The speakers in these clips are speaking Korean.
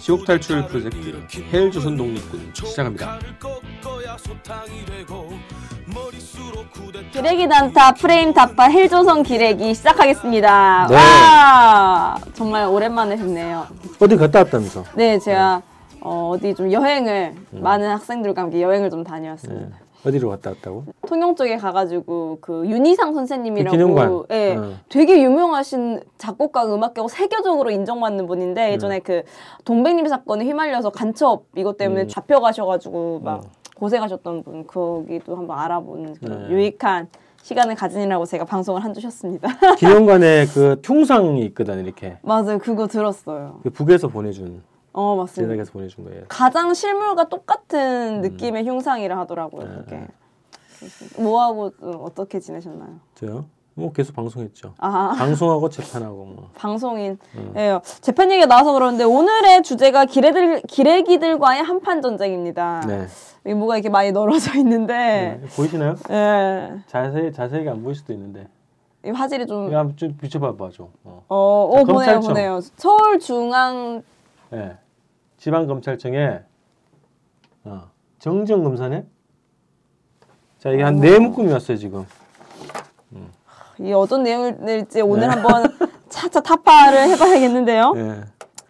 지옥 탈출 프로젝트 헬조선 독립군 시작합니다. 기레기 단타 프레임 타파 헬조선 기레기 시작하겠습니다. 네. 와 정말 오랜만에 뵙네요. 어디 갔다 왔다면서? 네 제가 어, 어디 좀 여행을 많은 학생들과 함께 여행을 좀 다녀왔습니다. 네. 어디로 갔다 왔다고? 통영 쪽에 가가지고 그 윤희상 선생님이라고 그 기념관. 예, 어. 되게 유명하신 작곡가 음악가고 세계적으로 인정받는 분인데 예전에 그 동백님 사건에 휘말려서 간첩 이것 때문에 음. 잡혀가셔가지고 막 어. 고생하셨던 분 거기도 한번 알아보는 그런 네. 유익한 시간을 가지느라고 제가 방송을 한 주셨습니다. 기념관에 그 흉상이 있거든 이렇게 맞아요, 그거 들었어요. 그 북에서 보내준 어 맞습니다. 제작에서 보내준 거예요. 가장 실물과 똑같은 느낌의 흉상이라 하더라고요. 네, 그게. 네. 뭐하고 또 어떻게 지내셨나요? 저요? 뭐 계속 방송했죠. 아 방송하고 재판하고 뭐. 방송인 음. 예요. 재판 얘기가 나와서 그러는데 오늘의 주제가 기레들 기레기들과의 한판 전쟁입니다. 네. 이 뭐가 이렇게 많이 널어져 있는데 네. 보이시나요? 예. 자세히 자세하게 안 보일 수도 있는데. 이 화질이 좀 한번 좀 비춰봐 봐줘. 어. 어, 자, 오 보내요 검찰청. 보내요. 서울 중앙 네. 지방 검찰청에 어. 정정 검사네. 자 이게 한 네 묶음이 왔어요 지금. 이 어떤 내용일지 오늘 네. 한번 차차 타파를 해봐야겠는데요. 네.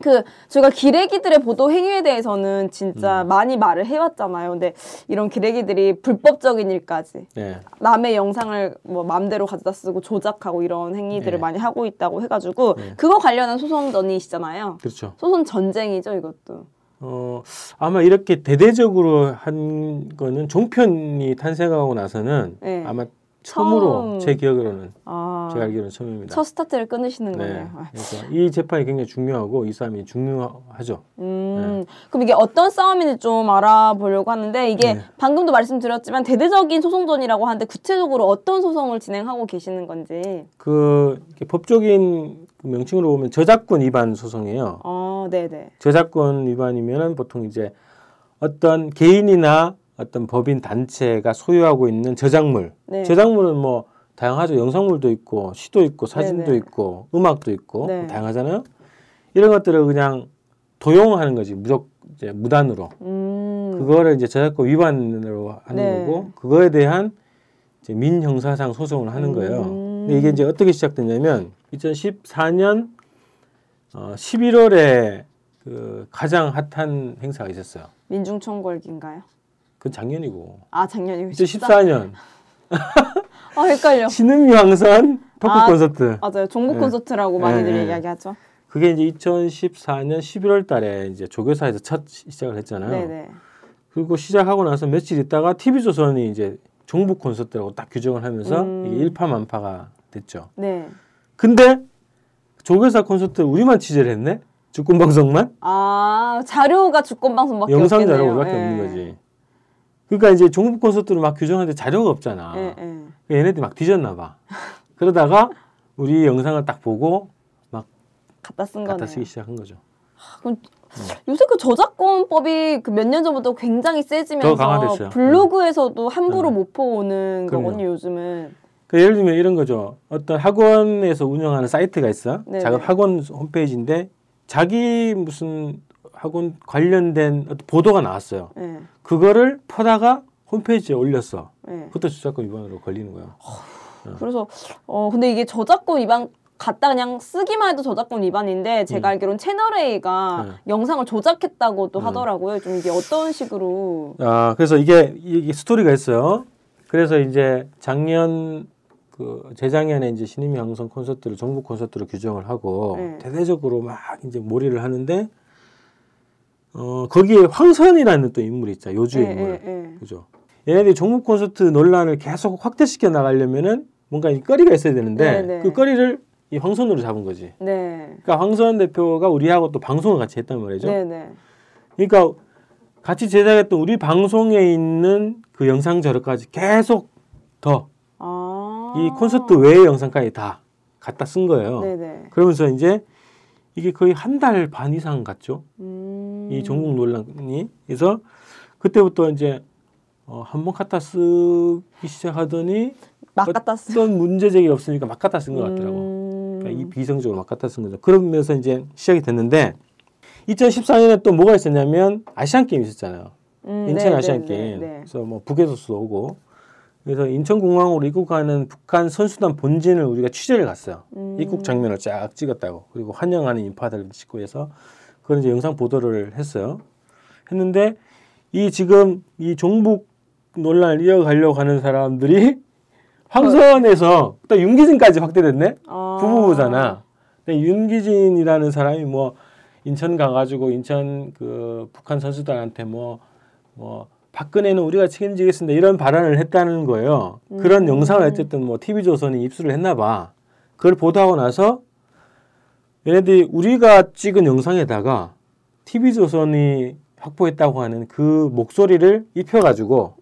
그 저희가 기레기들의 보도 행위에 대해서는 진짜 음. 많이 말을 해왔잖아요. 근데 이런 기레기들이 불법적인 일까지 네. 남의 영상을 뭐 마음대로 가져다 쓰고 조작하고 이런 행위들을 네. 많이 하고 있다고 해가지고 네. 그거 관련한 소송전이시잖아요. 그렇죠. 소송 전쟁이죠 이것도. 어 아마 이렇게 대대적으로 한 거는 종편이 탄생하고 나서는 네. 아마 처음으로 처음. 제 기억으로는 아, 제가 알기로는 처음입니다. 첫 스타트를 끊으시는 네. 거네요. 그래서 이 재판이 굉장히 중요하고 이 싸움이 중요하죠. 음, 그럼 이게 어떤 싸움인지 좀 알아보려고 하는데 이게 네. 방금도 말씀드렸지만 대대적인 소송전이라고 하는데 구체적으로 어떤 소송을 진행하고 계시는 건지. 그 법적인 그 명칭으로 보면 저작권 위반 소송이에요. 어, 네네. 저작권 위반이면은 보통 이제 어떤 개인이나 어떤 법인 단체가 소유하고 있는 저작물. 네. 저작물은 뭐 다양하죠. 영상물도 있고 시도 있고 사진도 네네. 있고 음악도 있고 네. 다양하잖아요. 이런 것들을 그냥 도용하는 거지 무적 이제 무단으로 음, 그거를 이제 저작권 위반으로 하는 네. 거고 그거에 대한 이제 민형사상 소송을 하는 거예요. 음. 근데 이게 이제 어떻게 시작됐냐면 2014년 어, 11월에 그 가장 핫한 행사가 있었어요. 민중총궐기인가요? 그건 작년이고 아, 작년이고. 2014년 아, 헷갈려. 신음 유황선 토크 아, 콘서트 맞아요. 종북 네. 콘서트라고 많이들 네. 이야기하죠. 그게 이제 2014년 11월 달에 이제 조교사에서 첫 시- 시작을 했잖아요. 네네. 그리고 시작하고 나서 며칠 있다가 TV조선이 이제 종북 콘서트라고 딱 규정을 하면서 음. 이게 일파만파가 됐죠. 네. 근데 조교사 콘서트 우리만 취재를 했네? 주권 방송만? 아, 자료가 주권방송밖에 영상 없겠네요. 자료가 밖에 예. 없는 거지. 그러니까 이제 종북 콘서트를 막 규정하는데 자료가 없잖아. 예, 예. 그러니까 얘네들이 막 뒤졌나 봐. 그러다가 우리 영상을 딱 보고 막 갖다 쓴 갖다 거네요. 쓰기 시작한 거죠. 그럼 요새 그 저작권법이 그 몇 년 전부터 굉장히 더 세지면서 강화됐어요. 블로그에서도 함부로 네. 못 퍼오는 그럼요. 거거든요 요즘은. 그 예를 들면 이런 거죠. 어떤 학원에서 운영하는 사이트가 있어. 네네. 작은 학원 홈페이지인데 자기 무슨 학원 관련된 보도가 나왔어요. 예. 그거를 퍼다가 홈페이지에 올렸어. 예. 그것도 저작권 위반으로 걸리는 거예요. 그래서 어 근데 이게 저작권 위반 갖다 그냥 쓰기만 해도 저작권 위반인데 제가 음. 알기로는 채널 A가 네. 영상을 조작했다고도 음. 하더라고요. 좀 이게 어떤 식으로 아, 그래서 이게, 이게 스토리가 있어요. 그래서 이제 작년 그 재작년에 이제 신임이 항성 콘서트를 전국 콘서트로 규정을 하고 네. 대대적으로 막 이제 몰이를 하는데 어 거기에 황선이라는 또 인물이 있죠 요주의 예, 인물 예, 예. 그죠 얘네들이 종북 콘서트 논란을 계속 확대시켜 나가려면은 뭔가 이 거리가 있어야 되는데 네, 네. 그 거리를 이 황선으로 잡은 거지 네. 그러니까 황선 대표가 우리하고 또 방송을 같이 했단 말이죠 네, 네. 그러니까 같이 제작했던 우리 방송에 있는 그 영상 자료까지 계속 더이 아. 콘서트 외의 영상까지 다 갖다 쓴 거예요. 네, 네. 그러면서 이제 이게 거의 한 달 반 이상 갔죠. 음. 이 전국 논란이. 그래서 그때부터 이제 어, 한번 갖다 쓰기 시작하더니 막 갖다 쓰. 어떤 문제 제기 없으니까 막 갖다 쓴 것 같더라고. 음. 그러니까 이 비성적으로 막 갖다 쓴 거죠. 그러면서 이제 시작이 됐는데 2014년에 또 뭐가 있었냐면 아시안 게임 있었잖아요. 음, 인천 네, 아시안 네, 게임. 네, 네. 그래서 뭐 북에서도 오고 그래서 인천공항으로 입국하는 북한 선수단 본진을 우리가 취재를 갔어요. 음. 입국 장면을 쫙 찍었다고 그리고 환영하는 인파들을 찍고 해서 그런 이제 영상 보도를 했어요. 했는데 이 지금 이 종북 논란을 이어가려고 하는 사람들이 황선에서 또 윤기진까지 확대됐네. 아. 부부잖아. 근데 윤기진이라는 사람이 뭐 인천 가가지고 인천 그 북한 선수단한테 뭐뭐 박근혜는 우리가 책임지겠습니다 이런 발언을 했다는 거예요. 그런 영상을 어쨌든 뭐 TV 조선이 입수를 했나 봐. 그걸 보도하고 나서 얘네들이 우리가 찍은 영상에다가 TV 조선이 확보했다고 하는 그 목소리를 입혀가지고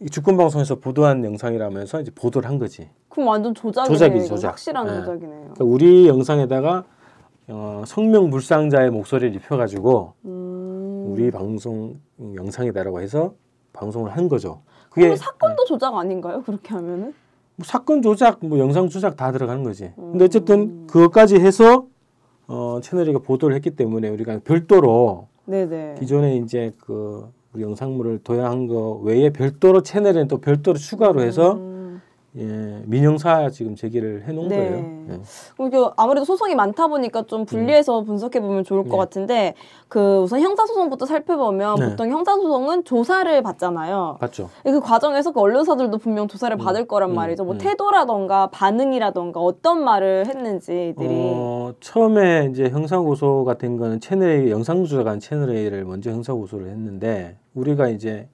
이 주권 방송에서 보도한 영상이라면서 이제 보도를 한 거지. 그럼 완전 조작이네. 조작이지, 이거. 조작. 확실한 네. 조작이네요. 그러니까 우리 영상에다가 어, 성명 불상자의 목소리를 입혀가지고 음. 우리 방송 영상이다라고 해서 방송을 한 거죠. 그게 사건도 조작 아닌가요? 그렇게 하면은? 뭐 사건 조작, 뭐 영상 조작 다 들어가는 거지. 근데 음. 어쨌든 그것까지 해서 어, 채널이가 보도를 했기 때문에 우리가 별도로 네네. 기존에 이제 그 우리 영상물을 도야한 거 외에 별도로 채널에 또 별도로 추가로 해서 음. 예, 민영사 지금 제기를 해놓은 네. 거예요. 예. 그럼 이게 아무래도 소송이 많다 보니까 좀 분리해서 분석해 보면 좋을 것 네. 같은데 그 우선 형사 소송부터 살펴보면 네. 보통 형사 소송은 조사를 받잖아요. 봤죠. 그 과정에서 그 언론사들도 분명 조사를 받을 거란 음, 말이죠. 뭐 음. 태도라던가 반응이라던가 어떤 말을 했는지 이들이 어, 처음에 이제 형사 고소가 된 거는 채널A 영상 조작한 채널A를 먼저 형사 고소를 했는데 우리가 이제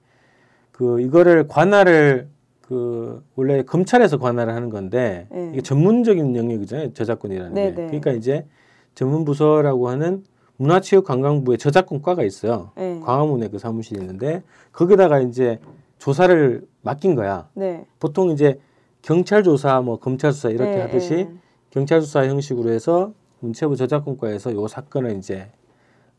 그 이거를 관할을 그 원래 검찰에서 관할을 하는 건데 네. 이게 전문적인 영역이잖아요 저작권이라는 네, 게 네. 그러니까 이제 전문 부서라고 하는 문화체육관광부의 저작권과가 있어요 네. 광화문에 그 사무실이 있는데 거기다가 이제 조사를 맡긴 거야 네. 보통 이제 경찰 조사 뭐 검찰 수사 이렇게 네, 하듯이 네. 경찰 수사 형식으로 해서 문체부 저작권과에서 요 사건을 이제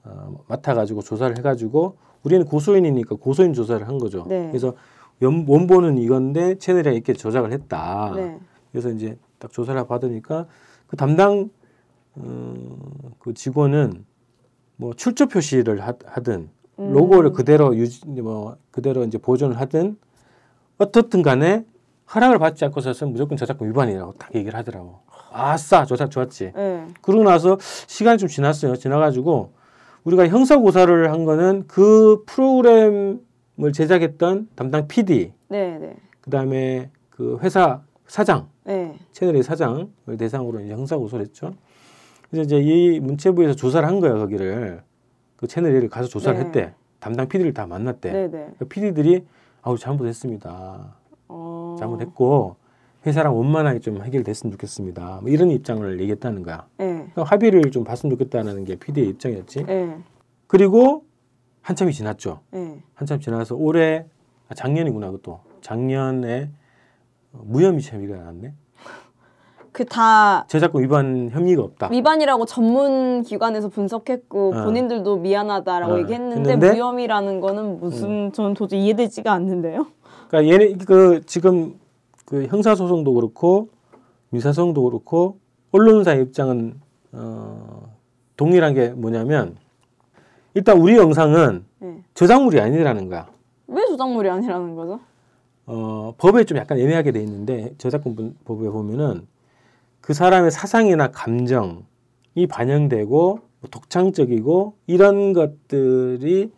어, 맡아가지고 조사를 해가지고 우리는 고소인이니까 고소인 조사를 한 거죠. 네. 그래서 연, 원본은 이건데 채널에 이렇게 조작을 했다. 네. 그래서 이제 딱 조사를 받으니까 그 담당 어, 그 직원은 뭐 출처 표시를 하, 하든 음. 로고를 그대로 유지 뭐 그대로 이제 보존을 하든 어떻든 간에 허락을 받지 않고서는 무조건 저작권 위반이라고 딱 얘기를 하더라고. 아싸 조작 좋았지. 네. 그러고 나서 시간이 좀 지났어요. 지나가지고 우리가 형사 고사를 한 거는 그 프로그램 을 제작했던 담당 PD, 네. 네. 그다음에 그 회사 사장, 네. 채널의 사장을 대상으로 이제 형사 고소를 했죠. 그래서 이제 이 문체부에서 조사를 한 거야 거기를 그 채널 을 가서 조사를 네. 했대. 담당 PD를 다 만났대. 네. 네. 그 PD들이 아우 잘못했습니다. 어. 잘못했고 회사랑 원만하게 좀 해결됐으면 좋겠습니다. 뭐 이런 입장을 얘기했다는 거야. 네. 그러니까 합의를 좀 봤으면 좋겠다는 게 PD의 입장이었지. 네. 그리고 한참이 지났죠. 네. 한참 지나서 올해 아, 작년이구나 그것도 작년에 어, 무혐의 처리가 나왔네. 그 다 저작권 위반 혐의가 없다. 위반이라고 전문 기관에서 분석했고 어. 본인들도 미안하다라고 어. 얘기했는데 했는데? 무혐의라는 거는 무슨 전 도저히 이해되지가 않는데요. 그러니까 얘네 그 지금 그 형사 소송도 그렇고 민사 소송도 그렇고 언론사의 입장은 어, 동일한 게 뭐냐면 일단 우리 영상은 네. 저작물이 아니라는 거야. 왜 조작물이 아니라는 거죠? 어, 법에 좀 약간 애매하게 돼 있는데 저작권 법에 보면은 그 사람의 사상이나 감정이 반영되고 뭐 독창적이고 이런 것들이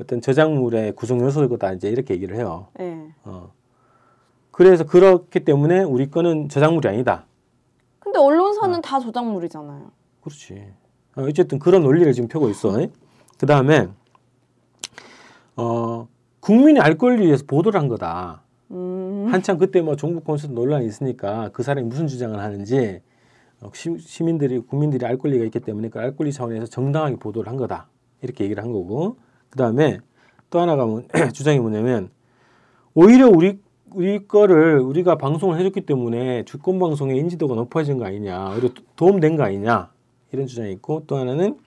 어떤 저작물의 구성 요소이다 이제 이렇게 얘기를 해요. 네. 어. 그래서 그렇기 때문에 우리 거는 저작물이 아니다. 근데 언론사는 다 조작물이잖아요. 그렇지. 어, 어쨌든 그런 논리를 지금 펴고 있어. 그 다음에 어, 국민이 알 권리를 위해서 보도를 한 거다. 음. 한참 그때 뭐 종북 콘서트 논란이 있으니까 그 사람이 무슨 주장을 하는지 어, 시, 시민들이 국민들이 알 권리가 있기 때문에 그 알 권리 차원에서 정당하게 보도를 한 거다 이렇게 얘기를 한 거고 그 다음에 또 하나가 뭐, 주장이 뭐냐면 오히려 우리 우리 거를 우리가 방송을 해줬기 때문에 주권 방송의 인지도가 높아진 거 아니냐 오히려 도- 도움된 거 아니냐 이런 주장이 있고 또 하나는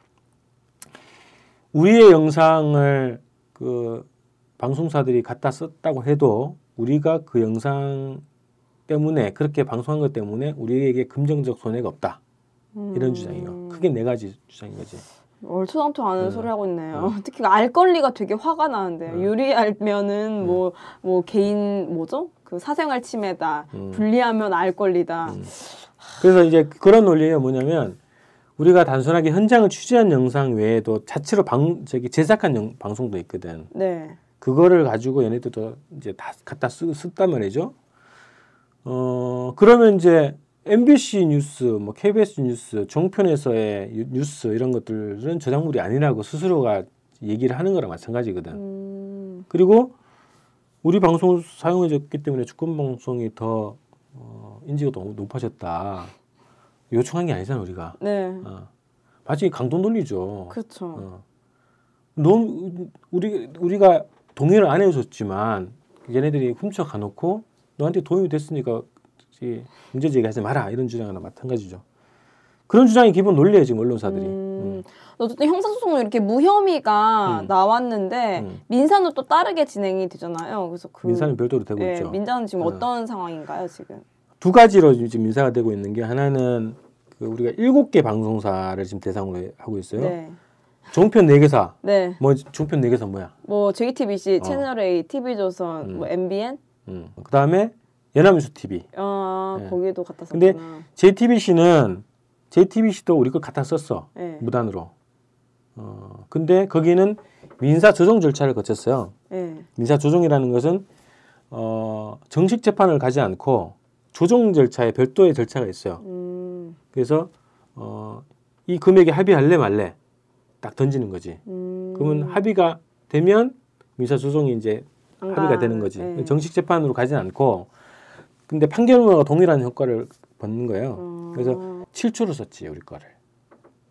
우리의 영상을 그 방송사들이 갖다 썼다고 해도 우리가 그 영상 때문에 그렇게 방송한 것 때문에 우리에게 금전적 손해가 없다 이런 음. 주장이에요. 크게 네 가지 주장인 거지. 얼토당토하는 네. 소리 하고 있네요. 특히 알 권리가 되게 화가 나는데요. 네. 유리 알면은 뭐뭐 개인 뭐죠? 그 사생활 침해다. 음. 분리하면 알 권리다. 음. 그래서 이제 그런 논리가 뭐냐면 우리가 단순하게 현장을 취재한 영상 외에도 자체로 방 저기 제작한 영, 방송도 있거든. 네. 그거를 가지고 얘네들도 이제 다 갖다 쓰, 썼단 말이죠. 어 그러면 이제 MBC 뉴스, 뭐 KBS 뉴스, 종편에서의 유- 뉴스 이런 것들은 저작물이 아니라고 스스로가 얘기를 하는 거랑 마찬가지거든. 음. 그리고 우리 방송을 사용해줬기 때문에 주권 방송이 더 어, 인지가 더 높아졌다. 요청한 게 아니잖아 우리가. 네. 어. 마치 강도 논리죠. 그렇죠. 어. 넌 우리 우리가 동의를 안 해줬지만 얘네들이 훔쳐 가놓고 너한테 도움이 됐으니까 이 문제 제기하지 마라 이런 주장이나 마찬가지죠. 그런 주장이 기본 논리예요 지금 언론사들이. 음. 어쨌든 형사소송은 이렇게 무혐의가 음. 나왔는데 음. 민사는 또 다르게 진행이 되잖아요. 그래서 그 민사는 별도로 되고 네, 있죠. 민사는 지금 어. 어떤 상황인가요 지금? 두 가지로 지금 민사가 되고 있는 게 하나는 그 우리가 일곱 개 방송사를 지금 대상으로 하고 있어요. 네. 종편 네 개사. 네. 뭐 종편 네 개사 뭐야? 뭐 JTBC, 어. 채널 A, TV조선, 음. 뭐 MBN, 음. 그다음에 연합뉴스 TV. 어 네. 거기도 갖다 근데 썼구나. JTBC는 JTBC도 우리 걸 갖다 썼어. 네. 무단으로. 어, 근데 거기는 민사 조정 절차를 거쳤어요. 네. 민사 조정이라는 것은 어, 정식 재판을 가지 않고 조정 절차에 별도의 절차가 있어요. 음, 그래서 어, 이 금액에 합의할래 말래 딱 던지는 거지. 음. 그러면 합의가 되면 민사 조정이 이제 안 합의가 가. 되는 거지. 네. 정식 재판으로 가진 않고 근데 판결문과 동일한 효과를 받는 거예요. 어. 그래서 7초를 썼지 우리 거를.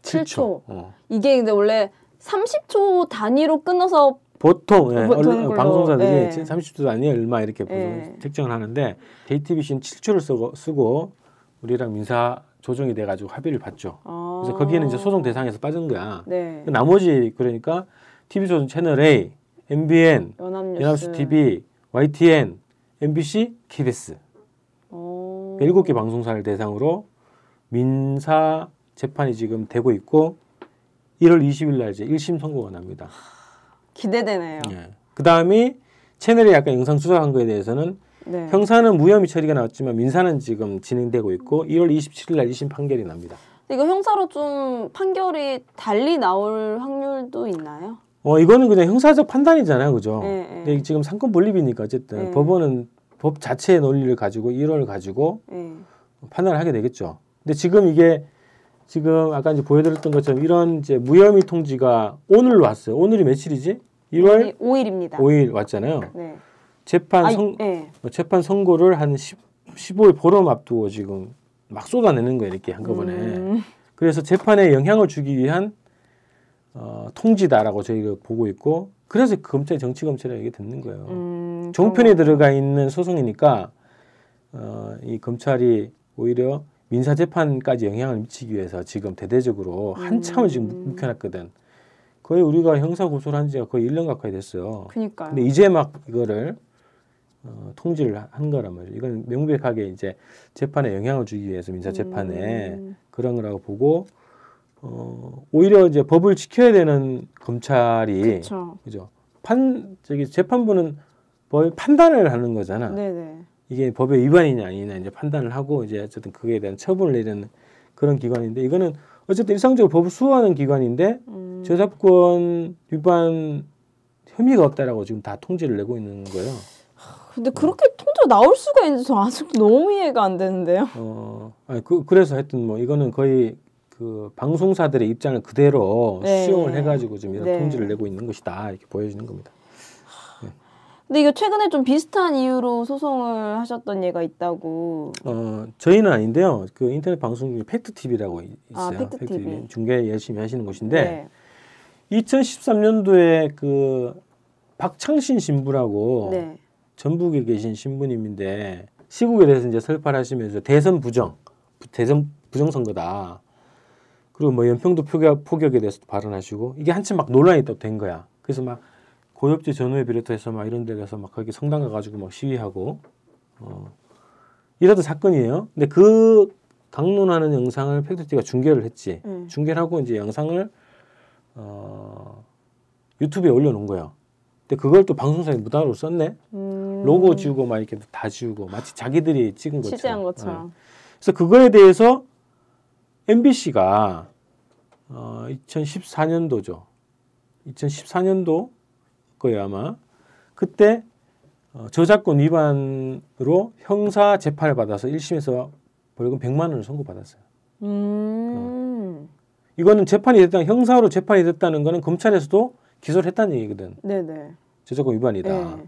7초. 어. 이게 근데 원래 30초 단위로 끊어서 보통 예, 보통 방송사들이 예. 30초 아니야 얼마 이렇게 예. 책정을 하는데 JTBC는 7초를 쓰고, 쓰고 우리랑 민사 조정이 돼가지고 합의를 봤죠. 어. 그래서 거기에는 이제 소송 대상에서 빠진 거야. 네. 나머지 그러니까 TV 조선 채널 A, MBN, 연합뉴스. 연합수 TV, YTN, MBC, KBS 어. 일곱 개 방송사를 대상으로 민사 재판이 지금 되고 있고 1월 20일 날 이제 1심 선고가 납니다. 기대되네요. 예. 그 다음이 채널에 약간 영상 수사한 거에 대해서는 네. 형사는 무혐의 처리가 나왔지만 민사는 지금 진행되고 있고 1월 27일 날 1심 판결이 납니다. 이거 형사로 좀 판결이 달리 나올 확률도 있나요? 어 이거는 그냥 형사적 판단이잖아요, 그죠? 네, 근데 지금 상권 분립이니까 어쨌든 네. 법원은 법 자체의 논리를 가지고 1월을 가지고 네. 판단을 하게 되겠죠. 근데 지금 이게 지금 아까 이제 보여드렸던 것처럼 이런 이제 무혐의 통지가 오늘 왔어요. 오늘이 며칠이지? 1월 5일입니다. 5일 왔잖아요. 네. 재판 아, 선 네. 어, 재판 선고를 한 10, 15일 보름 앞두고 지금 막 쏟아내는 거예요 이렇게 한꺼번에 음, 그래서 재판에 영향을 주기 위한 어, 통지다라고 저희가 보고 있고 그래서 검찰 정치 검찰이라고 이게 듣는 거예요 음, 종편에 그런. 들어가 있는 소송이니까 어, 이 검찰이 오히려 민사 재판까지 영향을 미치기 위해서 지금 대대적으로 한참을 지금 음. 묵혀놨거든 거의 우리가 형사 고소를 한 지가 거의 1년 가까이 됐어요 그니까요. 근데 이제 막 이거를 어, 통지를 하- 한 거란 말이에요. 이건 명백하게 이제 재판에 영향을 주기 위해서 민사 재판에 음, 그런 거라고 보고 어, 오히려 이제 법을 지켜야 되는 검찰이 그렇죠. 그죠? 판 저기 재판부는 법 판단을 하는 거잖아. 네네. 이게 법의 위반이냐 아니냐 이제 판단을 하고 이제 어쨌든 그에 대한 처분을 내리는 그런 기관인데 이거는 어쨌든 일상적으로 법을 수호하는 기관인데 음, 저작권 위반 혐의가 없다라고 지금 다 통지를 내고 있는 거예요. 근데 그렇게 통지가 나올 수가 있는지 저 아직도 너무 이해가 안 되는데요. 어, 아니, 그, 그래서 하여튼 뭐 이거는 거의 그 방송사들의 입장을 그대로 네. 수용을 해가지고 지금 이런 네. 통지를 내고 있는 것이다 이렇게 보여지는 겁니다. 근데 이거 최근에 좀 비슷한 이유로 소송을 하셨던 예가 있다고. 어, 저희는 아닌데요. 그 인터넷 방송 중에 팩트 TV라고 아, 있어요. 팩트 TV. 중계 열심히 하시는 곳인데 네. 2013년도에 그 박창신 신부라고 네. 전북에 계신 신부님인데 시국에 대해서 이제 설파를 하시면서 대선 부정, 대선 부정 선거다. 그리고 뭐 연평도 표격, 포격에 대해서도 발언하시고 이게 한참 막 논란이 또 된 거야. 그래서 막 고엽제 전후에 비롯해서 막 이런 데 가서 막 거기 성당 가가지고 막 시위하고 어 이러던 사건이에요. 근데 그 강론하는 영상을 팩트티가 중계를 했지. 음. 중계를 하고 이제 영상을 어, 유튜브에 올려놓은 거예요. 근데 그걸 또 방송사에 무단으로 썼네. 음. 로고 지우고 막 이렇게 다 지우고 마치 자기들이 찍은 것처럼. 취재한 네. 것처럼. 그래서 그거에 대해서 MBC가 어, 2014년도죠. 2014년도 거예요 아마. 그때 어, 저작권 위반으로 형사 재판을 받아서 1심에서 벌금 100만 원을 선고받았어요. 음. 이거는 재판이 됐다 형사로 재판이 됐다는 거는 검찰에서도 기소를 했다는 얘기거든. 네네. 저작권 위반이다. 네.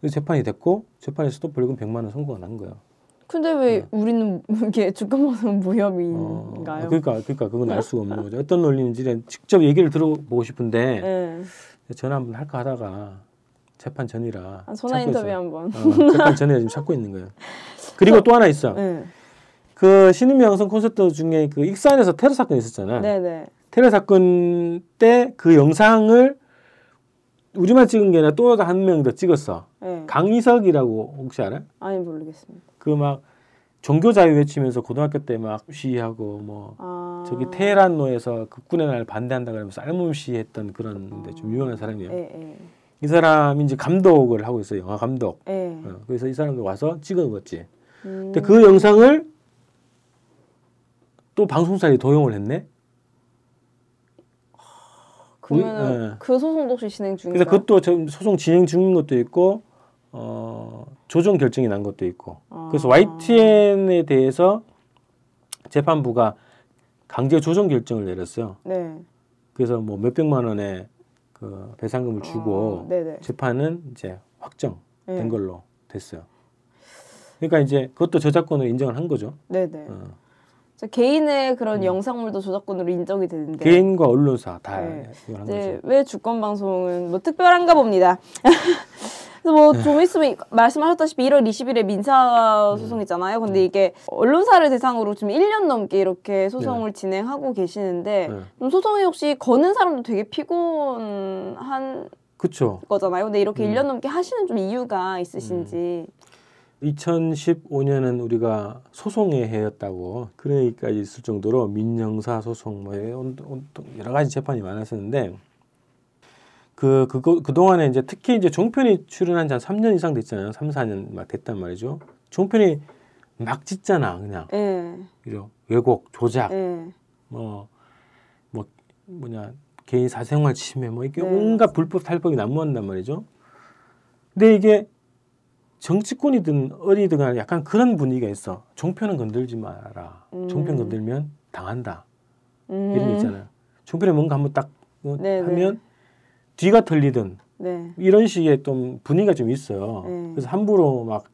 그래서 재판이 됐고 재판에서도 벌금 100만 원 선고가 난 거예요. 근데 왜 네. 우리는 이게 주권방송은 어, 무혐의인가요? 그러니까 그러니까 그건 알 수가 없는 거죠. 어떤 논리인지 직접 얘기를 들어보고 싶은데 네. 전화 한번 할까 하다가 재판 전이라 아, 전화 인터뷰 있어요. 한번. 어, 재판 전이라 지금 찾고 있는 거예요. 그리고 또 하나 있어. 네. 그 양성 콘서트 중에 그 익산에서 테러 사건이 있었잖아. 네네. 테러 사건 때 그 영상을 우리만 찍은 게 아니라 또 한 명 더 찍었어. 네. 강희석이라고 혹시 알아? 아니 모르겠습니다. 그 막 종교 자유 외치면서 고등학교 때 막 시위하고 뭐 아. 저기 테헤란로에서 극군의 날 반대한다 그러면서 알몸 시위했던 그런데 좀 유명한 사람이에요. 예, 예. 이 사람이 이제 감독을 하고 있어요. 영화 감독. 예. 어, 그래서 이 사람도 와서 찍어먹었지. 음. 근데 그 영상을 또 방송사에 도용을 했네. 그러면 예. 그 소송도 혹시 진행 중인가요? 그래서 그것도 좀 소송 진행 중인 것도 있고 어, 조정 결정이 난 것도 있고. 그래서 아. YTN에 대해서 재판부가 강제 조정 결정을 내렸어요. 네. 그래서 뭐 몇백만 원의 그 배상금을 주고 아, 네네. 재판은 이제 확정된 네. 걸로 됐어요. 그러니까 이제 그것도 저작권을 인정을 한 거죠. 네네. 어. 저 개인의 그런 영상물도 저작권으로 인정이 되는데 음. 개인과 언론사 다 네. 이걸 한 거죠. 왜 주권 방송은 뭐 특별한가 봅니다. 그래서 뭐 네. 좀 있으면 말씀하셨다시피 1월 20일에 민사 소송이잖아요. 근데 음. 이게 언론사를 대상으로 지금 1년 넘게 이렇게 소송을 진행하고 계시는데 네. 좀 소송이 혹시 거는 사람도 되게 피곤한 그렇죠. 거잖아요. 근데 이렇게 음. 1년 넘게 하시는 좀 이유가 있으신지. 2015년은 우리가 소송의 해였다고 그런 얘기까지 있을 정도로 민영사 소송 뭐 여러 가지 재판이 많았었는데 그 그거 그 동안에 이제 특히 이제 종편이 출연한 지 한 3년 이상 됐잖아요. 3, 4년 막 됐단 말이죠. 종편이 막 짓잖아 그냥 예. 이런 왜곡 조작 예. 뭐, 뭐, 뭐냐, 개인 사생활 침해, 뭐, 이게 네, 온갖 불법 탈법이 난무한단 말이죠. 근데 이게 정치권이든 어디든 간에 약간 그런 분위기가 있어. 종편은 건들지 마라. 음. 종편 건들면 당한다. 음. 이런 거 있잖아요. 종편에 뭔가 한번 딱 어, 네, 하면 뒤가 털리든 네. 이런 식의 좀 분위기가 좀 있어요. 네. 그래서 함부로 막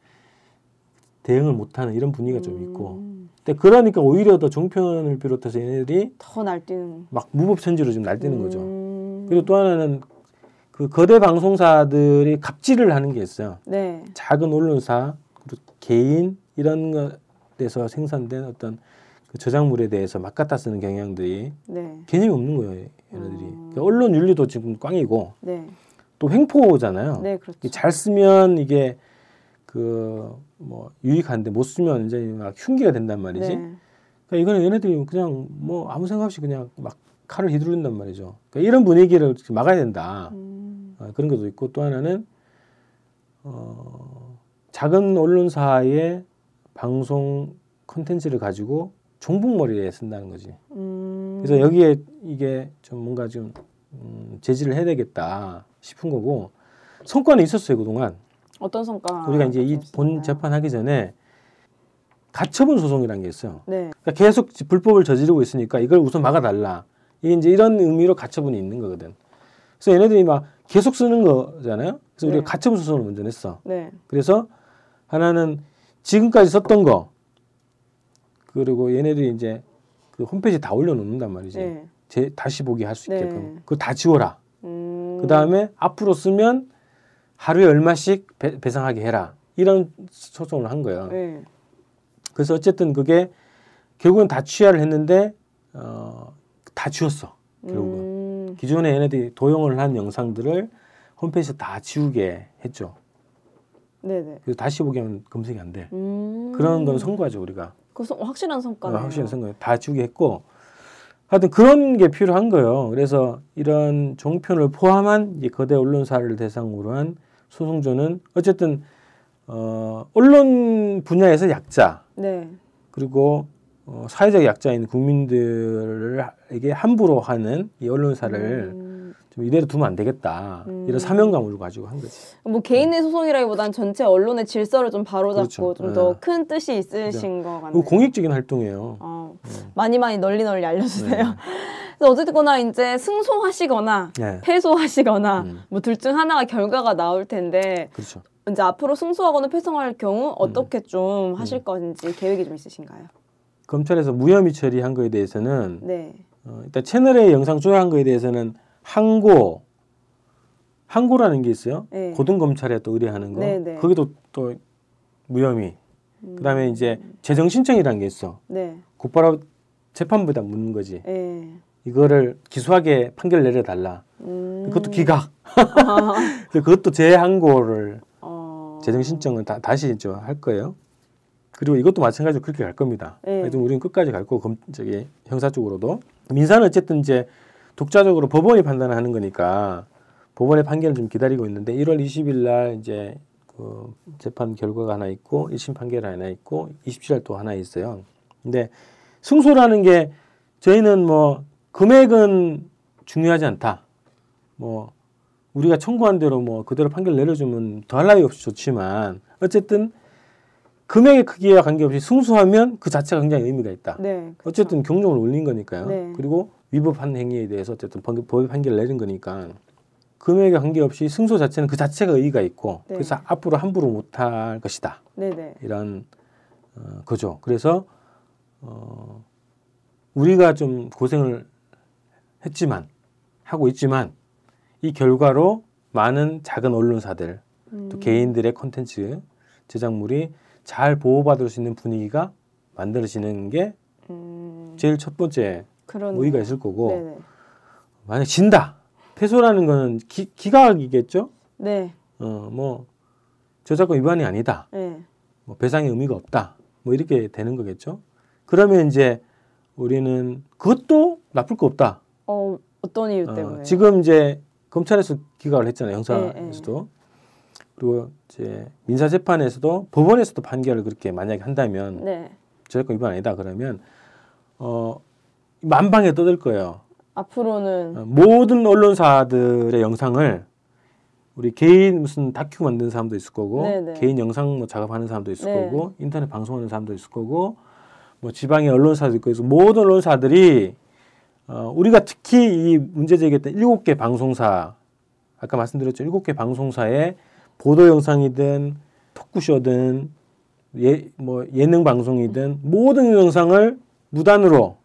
대응을 못하는 이런 분위기가 좀 있고. 음. 근데 그러니까 오히려 더 종편을 비롯해서 얘네들이 더 날뛰는. 막 무법천지로 좀 날뛰는 거죠. 음. 그리고 또 하나는 그 거대 방송사들이 갑질을 하는 게 있어요. 네. 작은 언론사, 그리고 개인 이런 것에서 생산된 어떤 그 저작물에 대해서 막 갖다 쓰는 경향들이 네. 개념이 없는 거예요. 얘네들이. 음. 그러니까 언론 윤리도 지금 꽝이고 네. 또 횡포잖아요. 네, 그렇죠. 잘 쓰면 이게 그 뭐 유익한데 못 쓰면 이제 막 흉기가 된단 말이지. 네. 그러니까 이거는 얘네들이 그냥 뭐 아무 생각 없이 그냥 막 칼을 휘두른단 말이죠. 그러니까 이런 분위기를 막아야 된다. 음. 어, 그런 것도 있고 또 하나는 어, 작은 언론사의 방송 콘텐츠를 가지고 종북머리에 쓴다는 거지. 음. 그래서 여기에 이게 좀 뭔가 좀 음, 제지를 해야 되겠다 싶은 거고 성과는 있었어요 그동안. 어떤 성과? 우리가 이제 이 본? 재판하기 전에 가처분 소송이라는 게 있어요. 네. 그러니까 계속 불법을 저지르고 있으니까 이걸 우선 막아달라. 이게 이제 이런 의미로 가처분이 있는 거거든. 그래서 얘네들이 막 계속 쓰는 거잖아요. 그래서 우리가 네. 가처분 소송을 먼저 냈어. 네. 그래서 하나는 지금까지 썼던 거 그리고 얘네들이 이제 그 홈페이지에 다 올려놓는단 말이지. 네. 제 다시 보기 할수 네. 있게끔 그거 다 지워라. 음. 그 다음에 앞으로 쓰면 하루에 얼마씩 배, 배상하게 해라. 이런 소송을 한 거예요. 네. 그래서 어쨌든 그게 결국은 다 취하를 했는데 어, 다 지웠어. 결국은 음. 기존에 얘네들이 도용을 한 영상들을 홈페이지에 다 지우게 했죠. 네네. 그래서 다시 보기 하면 검색이 안 돼. 음. 그런 건 선거하죠 우리가. 그 성, 확실한 어, 성과네요. 확실한 선거 다 했고 하여튼 그런 게 필요한 거예요. 그래서 이런 종편을 포함한 이 거대 언론사를 대상으로 한 소송조는 어쨌든 어, 언론 분야에서 약자 네. 그리고 어, 사회적 약자인 국민들에게 함부로 하는 이 언론사를 음, 좀 이대로 두면 안 되겠다 음. 이런 사명감을 가지고 한 거지. 뭐 개인의 소송이라기보단 전체 언론의 질서를 좀 바로잡고 그렇죠. 좀더 네. 큰 뜻이 있으신 것그 같네요. 공익적인 활동이에요. 어, 네. 많이 많이 널리 널리 알려주세요. 네. 그래서 어쨌거나 이제 승소하시거나 네, 패소하시거나 음. 뭐둘 중 하나가 결과가 나올 텐데 그렇죠. 이제 앞으로 승소하거나 패소할 경우 어떻게 음. 좀 하실 건지 계획이 좀 있으신가요? 검찰에서 무혐의 처리한 거에 대해서는 네. 어, 일단 채널에 영상 조회한 거에 대해서는 항고 항고라는 게 있어요. 네. 고등검찰에 또 의뢰하는 거. 네, 네. 거기도 또 무혐의. 그다음에 이제 재정 신청이라는 게 있어. 네. 곧바로 재판부에다 묻는 거지. 네. 이거를 기소하게 판결 내려달라. 음. 그것도 기각. 그것도 재항고를 어. 재정 신청은 다, 다시 이제 할 거예요. 그리고 이것도 마찬가지로 그렇게 갈 겁니다. 네. 하여튼 우리는 끝까지 갈 거고 검, 저기 형사 쪽으로도 민사는 어쨌든 이제 독자적으로 법원이 판단하는 거니까 법원의 판결을 좀 기다리고 있는데 1월 20일 날 이제 그 재판 결과가 하나 있고 1심 판결 하나 있고 27일 또 하나 있어요. 근데 승소라는 게 저희는 뭐 금액은 중요하지 않다. 뭐 우리가 청구한 대로 뭐 그대로 판결 내려주면 더할 나위 없이 좋지만 어쨌든 금액의 크기와 관계없이 승소하면 그 자체가 굉장히 의미가 있다. 네. 그쵸. 어쨌든 경종을 울린 거니까요. 네. 그리고 위법한 행위에 대해서 어쨌든 법- 법의 판결을 내린 거니까 금액에 관계없이 승소 자체는 그 자체가 의의가 있고 네. 그래서 앞으로 함부로 못할 것이다. 네네. 이런 어, 거죠. 그래서 어, 우리가 좀 고생을 했지만 하고 있지만 이 결과로 많은 작은 언론사들 음. 또 개인들의 콘텐츠 제작물이 잘 보호받을 수 있는 분위기가 만들어지는 게 음. 제일 첫 번째 그런 의의가 있을 거고 네네. 만약 진다 패소라는 거는 기, 기각이겠죠. 네. 어뭐 저작권 위반이 아니다. 네. 뭐 배상의 의미가 없다. 뭐 이렇게 되는 거겠죠. 그러면 이제 우리는 그것도 나쁠 거 없다. 어 어떤 이유 어, 때문에? 지금 이제 검찰에서 기각을 했잖아요. 형사에서도. 네, 그리고 이제 민사 재판에서도 법원에서도 판결을 그렇게 만약에 한다면 네. 저작권 위반 아니다 그러면 어 만방에 떠들 거예요. 앞으로는 어, 모든 언론사들의 영상을 우리 개인 무슨 다큐 만드는 사람도 있을 거고 네네. 개인 영상 뭐 작업하는 사람도 있을 네. 거고 인터넷 방송하는 사람도 있을 거고 뭐 지방의 언론사도 있고 그래서 모든 언론사들이 어, 우리가 특히 이 문제 제기했던 일곱 개 방송사 아까 말씀드렸죠 일곱 개 방송사의 보도 영상이든 토크쇼든 예 뭐 예능 방송이든 모든 영상을 무단으로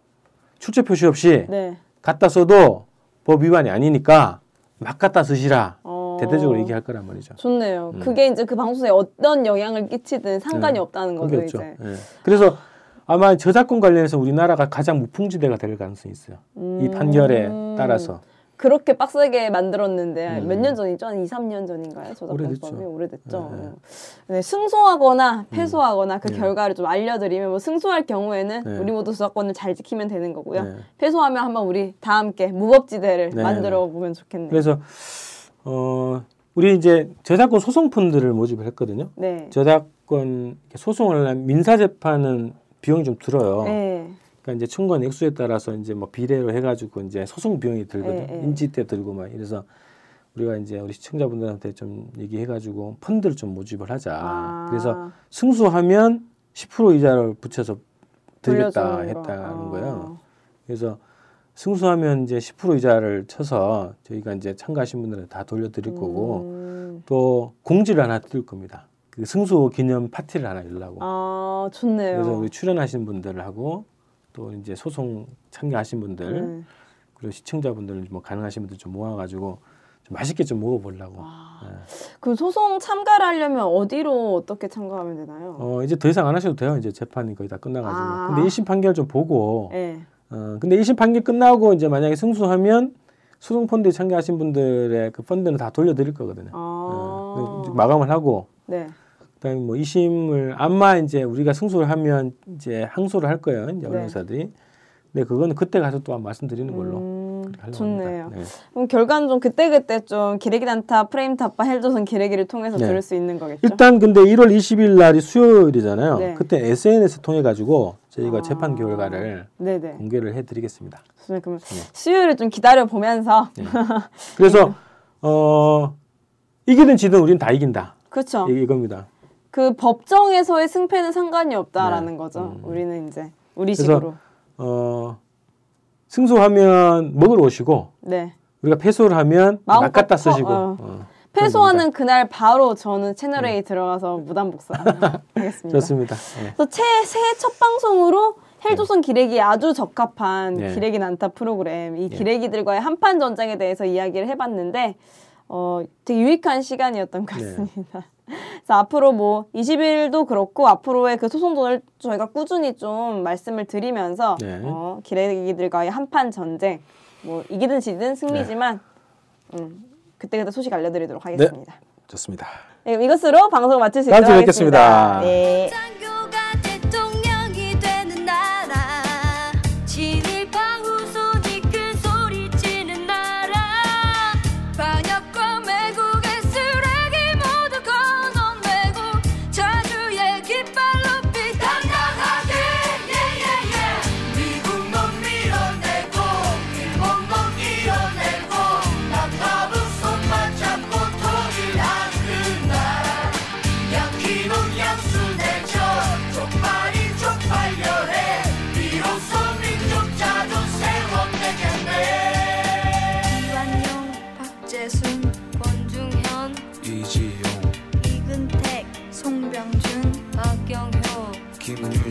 출처 표시 없이 네. 갖다 써도 법 위반이 아니니까 막 갖다 쓰시라 어... 대대적으로 얘기할 거란 말이죠. 좋네요. 음. 그게 이제 그 방송에 어떤 영향을 끼치든 상관이 네. 없다는 거죠. 이제. 예. 그래서 아마 저작권 관련해서 우리나라가 가장 무풍지대가 될 가능성이 있어요. 이 음. 판결에 따라서. 그렇게 빡세게 만들었는데 음. 몇년 전이죠? 한 2, 3년 전인가요? 저작권법이 오래됐죠. 네, 네. 네, 승소하거나 패소하거나 그 네. 결과를 좀 알려드리면 뭐 승소할 경우에는 네. 우리 모두 저작권을 잘 지키면 되는 거고요. 네. 패소하면 한번 우리 다 함께 무법지대를 네. 만들어 보면 좋겠네요. 그래서 어 우리 이제 저작권 소송펀드를 모집을 했거든요. 네. 저작권 소송을 민사 재판은 비용이 좀 들어요. 네. 그러니까 이제 청구한 액수에 따라서 이제 뭐 비례로 해가지고 이제 소송 비용이 들거든. 예, 예. 인지 때 들고 막 이래서 우리가 이제 우리 시청자분들한테 좀 얘기해가지고 펀드를 좀 모집을 하자. 아, 그래서 승소하면 10% 이자를 붙여서 드리겠다. 했다는 아. 거예요. 그래서 승소하면 이제 10% 이자를 쳐서 저희가 이제 참가하신 분들은 다 돌려드릴 거고 음. 또 공지를 하나 뜰 겁니다. 그 승소 기념 파티를 하나 열라고. 아 좋네요. 그래서 우리 출연하신 분들하고 또 이제 소송 참여하신 분들 네. 그리고 시청자분들 뭐 가능하신 분들 좀 모아가지고 좀 맛있게 좀 먹어보려고. 와. 예. 그 소송 참가를 하려면 어디로 어떻게 참가하면 되나요? 어 이제 더 이상 안 하셔도 돼요. 이제 재판이 거의 다 끝나가지고. 아. 근데 1심 판결 좀 보고. 네. 어 근데 1심 판결 끝나고 이제 만약에 승소하면 소송 펀드에 참가하신 분들의 그 펀드는 다 돌려드릴 거거든요. 아. 어, 근데 마감을 하고 네. 그다음에 뭐 2심을 아마 이제 우리가 승소를 하면 이제 항소를 할 거예요. 이제 네. 언론사들이. 네, 그거는 그때 가서 또 말씀드리는 걸로. 음, 좋네요. 네. 그럼 결과는 좀 그때 그때 좀 기레기 단타, 프레임 타파, 헬조선 기레기를 통해서 네. 들을 수 있는 거겠죠? 일단 근데 1월 20일 날이 수요일이잖아요. 네. 그때 SNS 통해 가지고 저희가 아. 재판 결과를 네네. 공개를 해드리겠습니다. 좋습니다. 그럼 네. 수요일을 좀 기다려 보면서 네. 그래서 어 이기든 지든 우리는 다 이긴다. 그렇죠. 이- 이겁니다. 그 법정에서의 승패는 상관이 없다라는 네. 거죠. 음. 우리는 이제 우리 식으로. 어 승소하면 먹으러 오시고 네. 우리가 패소를 하면 낚았다 퍼- 쓰시고 어. 어, 패소하는 그날 바로 저는 채널 A 들어가서 무단 복사 하겠습니다. 네. 좋습니다. 네. 그래서 채, 새해 첫 방송으로 헬조선 기레기에 아주 적합한 네. 기레기 난타 프로그램 이 네. 기레기들과의 한판 전쟁에 대해서 이야기를 해봤는데 어, 되게 유익한 시간이었던 것 네. 같습니다. 그래서 앞으로 뭐 20일도 그렇고 앞으로의 그 소송전을 저희가 꾸준히 좀 말씀을 드리면서 네. 어, 기레기들과의 한판 전쟁 뭐 이기든 지든 승리지만 음, 그때그때 소식 알려드리도록 하겠습니다. 좋습니다. 네, 이것으로 방송 마칠 수 있도록 하겠습니다. 뵙겠습니다. 네.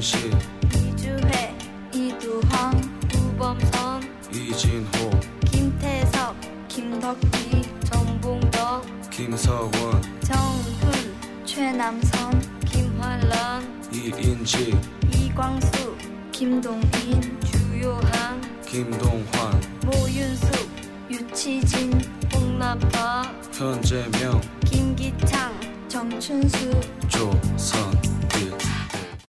이주혜 이두황 우범선 이진호, 김태석 김덕기 정봉덕 김서원, 정훈 최남선 김환란 이인직, 이광수 김동인 주요한 김동환, 모윤숙 유치진 홍나파 현재명, 김기창 정춘수 조선길.